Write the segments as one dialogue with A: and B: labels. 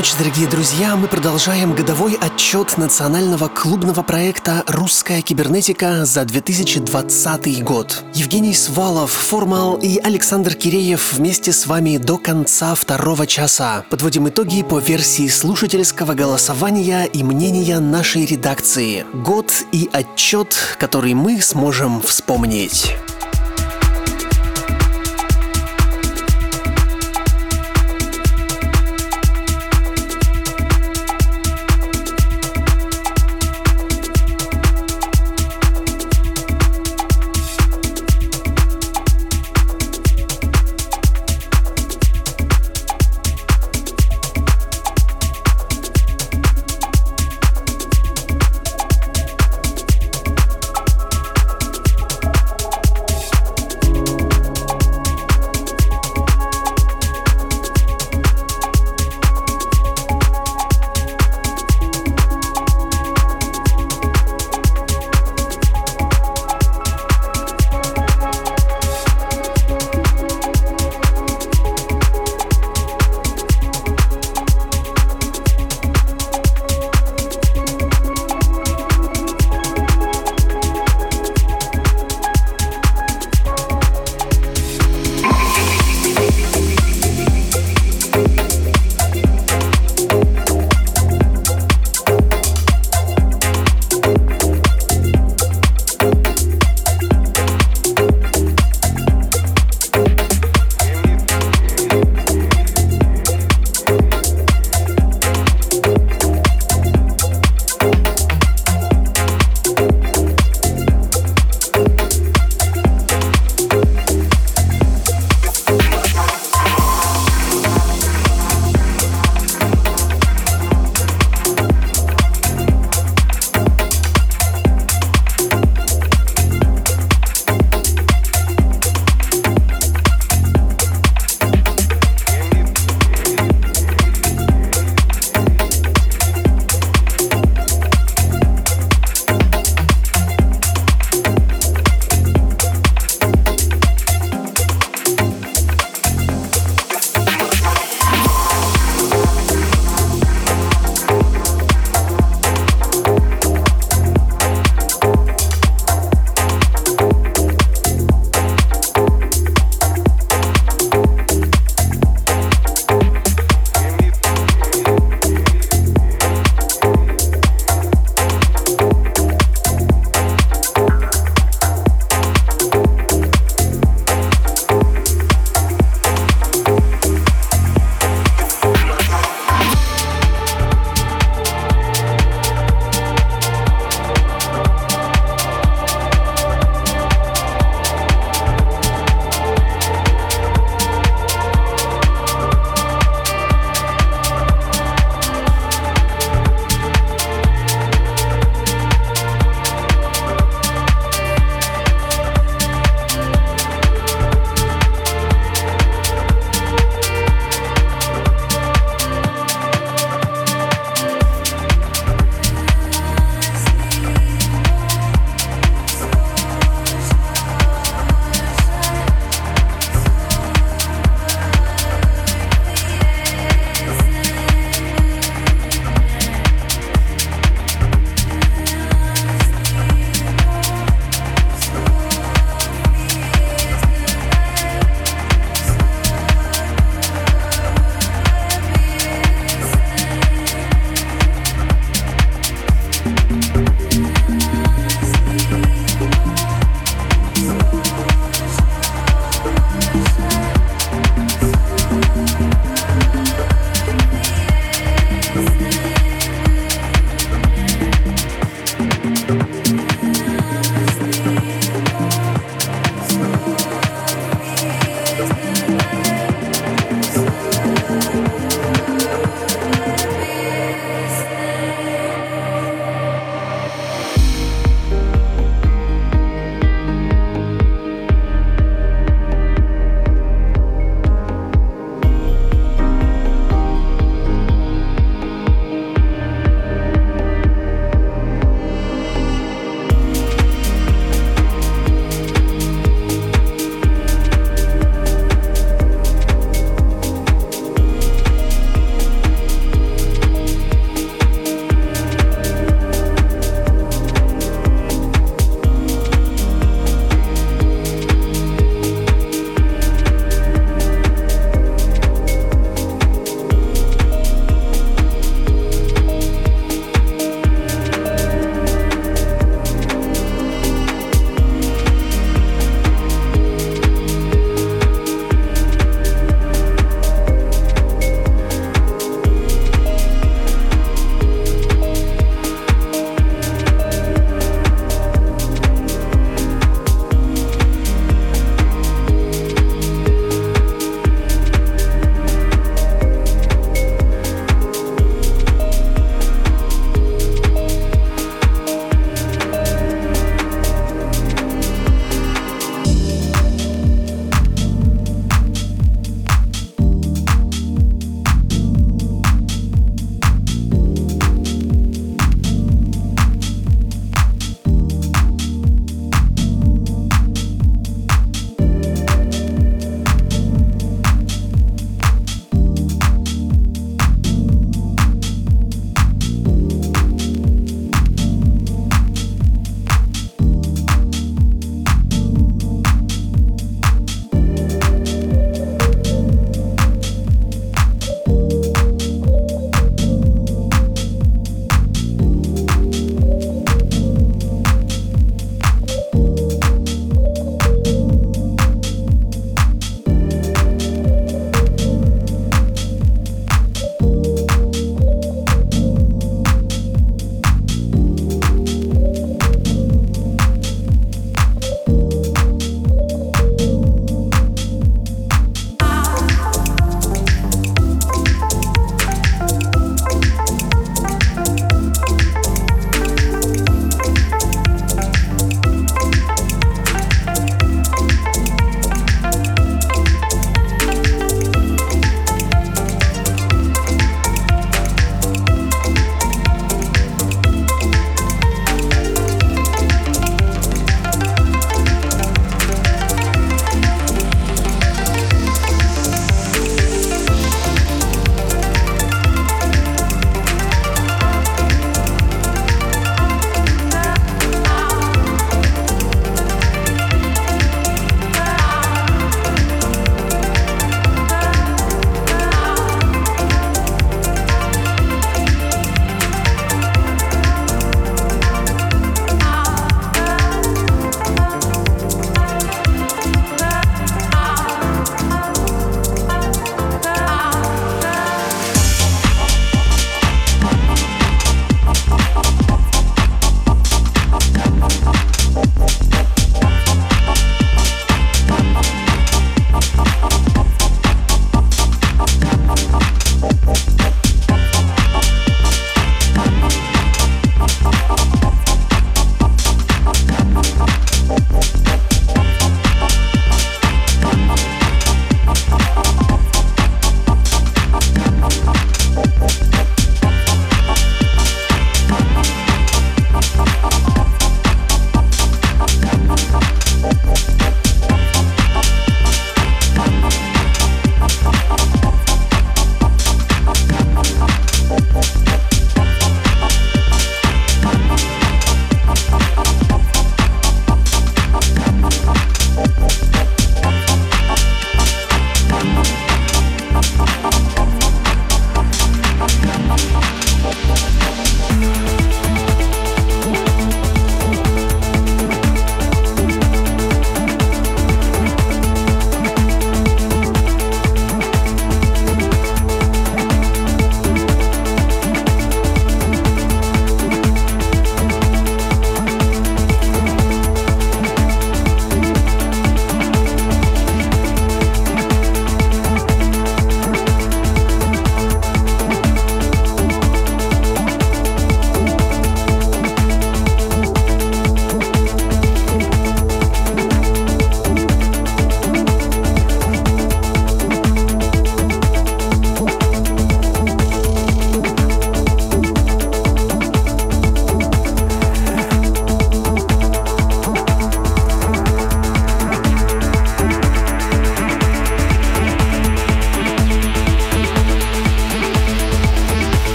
A: Ночи, дорогие друзья! Мы продолжаем годовой отчет национального клубного проекта «Русская кибернетика» за 2020 год. Евгений Свалов, Формал и Александр Киреев вместе с вами до конца второго часа. Подводим итоги по версии слушательского голосования и мнения нашей редакции. Год и отчет, который мы сможем вспомнить.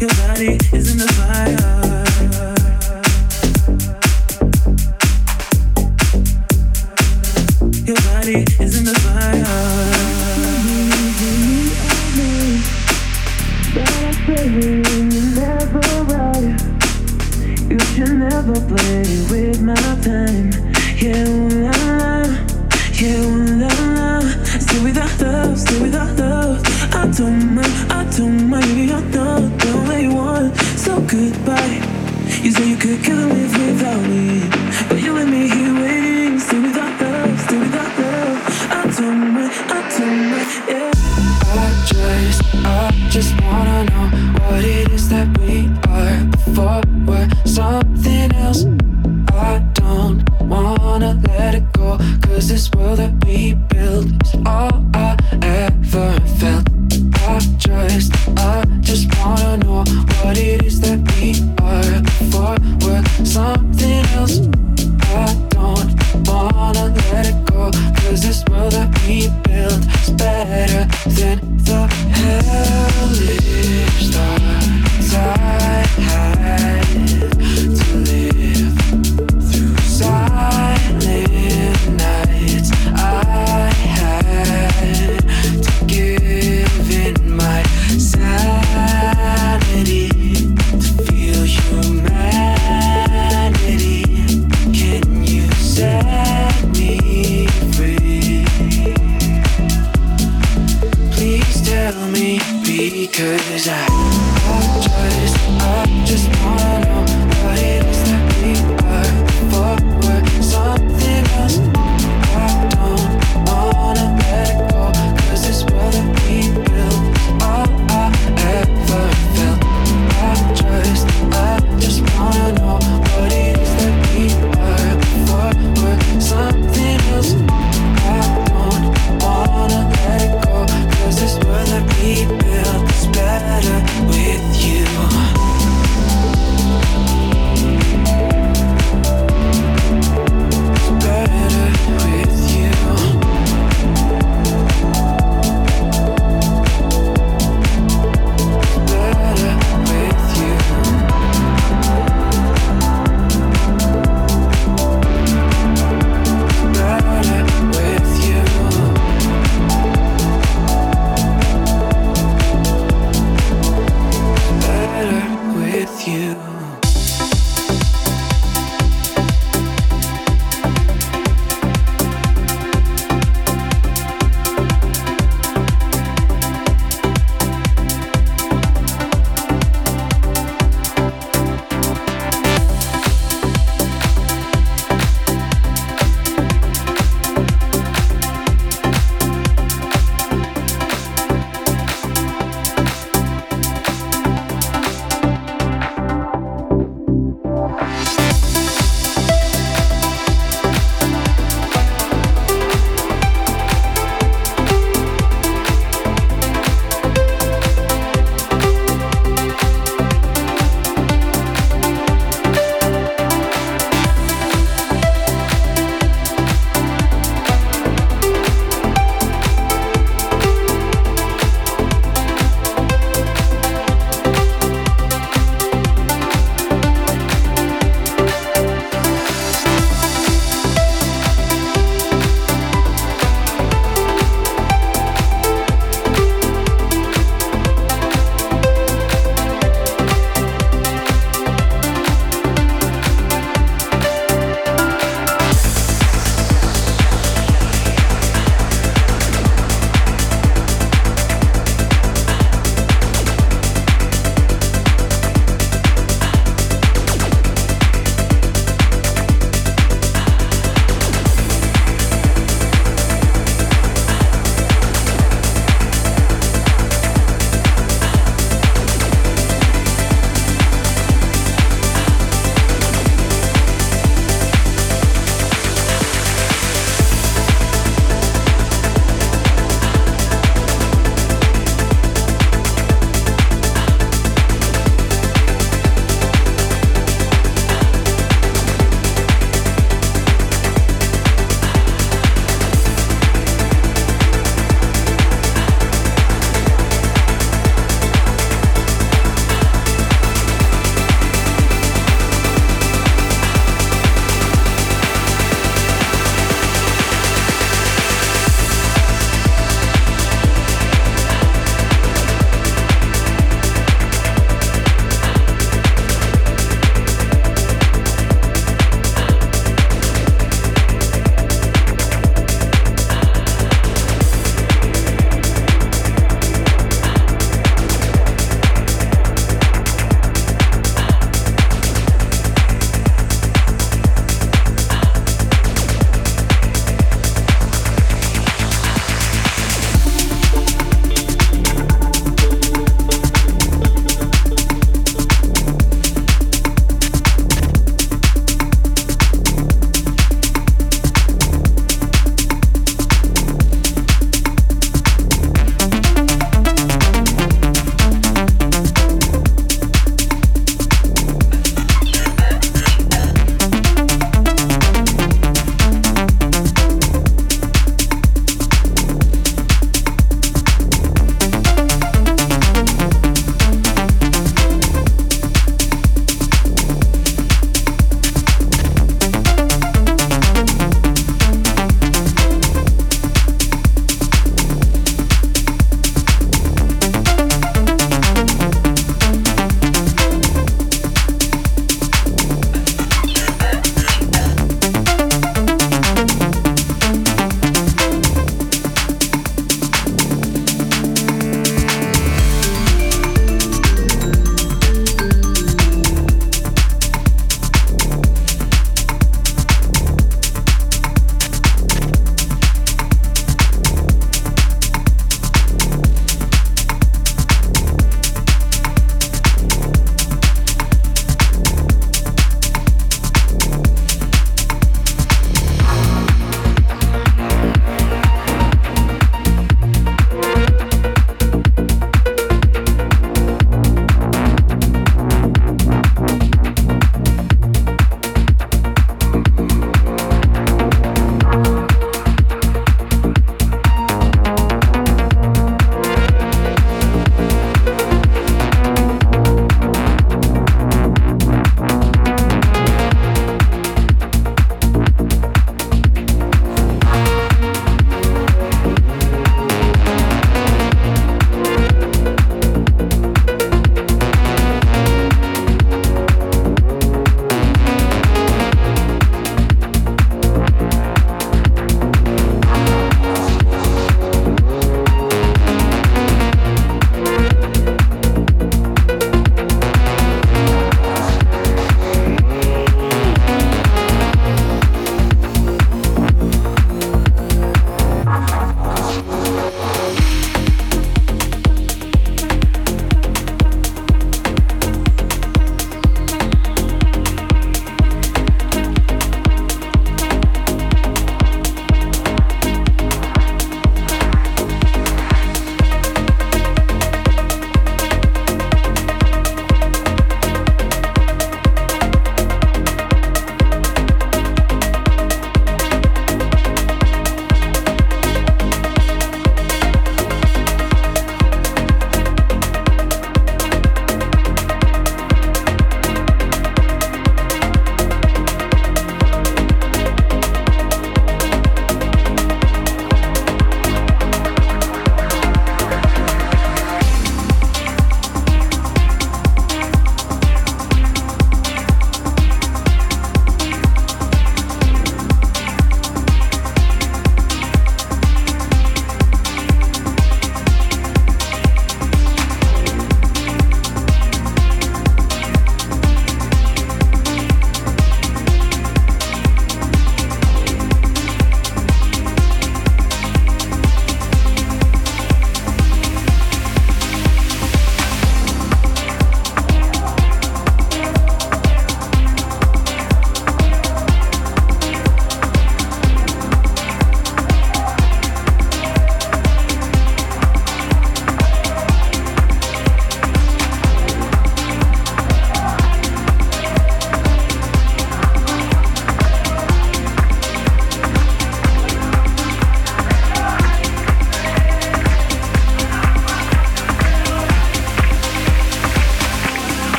A: Your body is in the fire.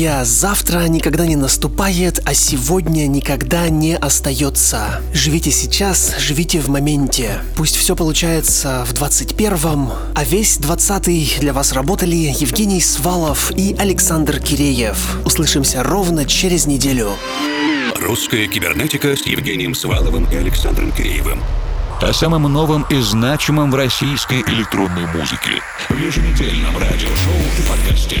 A: Друзья, завтра никогда не наступает, а сегодня никогда не остается. Живите сейчас, живите в моменте. Пусть все получается в 21-м, а весь 20-й для вас работали Евгений Свалов и Александр Киреев. Услышимся ровно через неделю.
B: Русская кибернетика с Евгением Сваловым и Александром Киреевым.
C: О самом новом и значимом в российской электронной музыке. В еженедельном радиошоу и подкасте.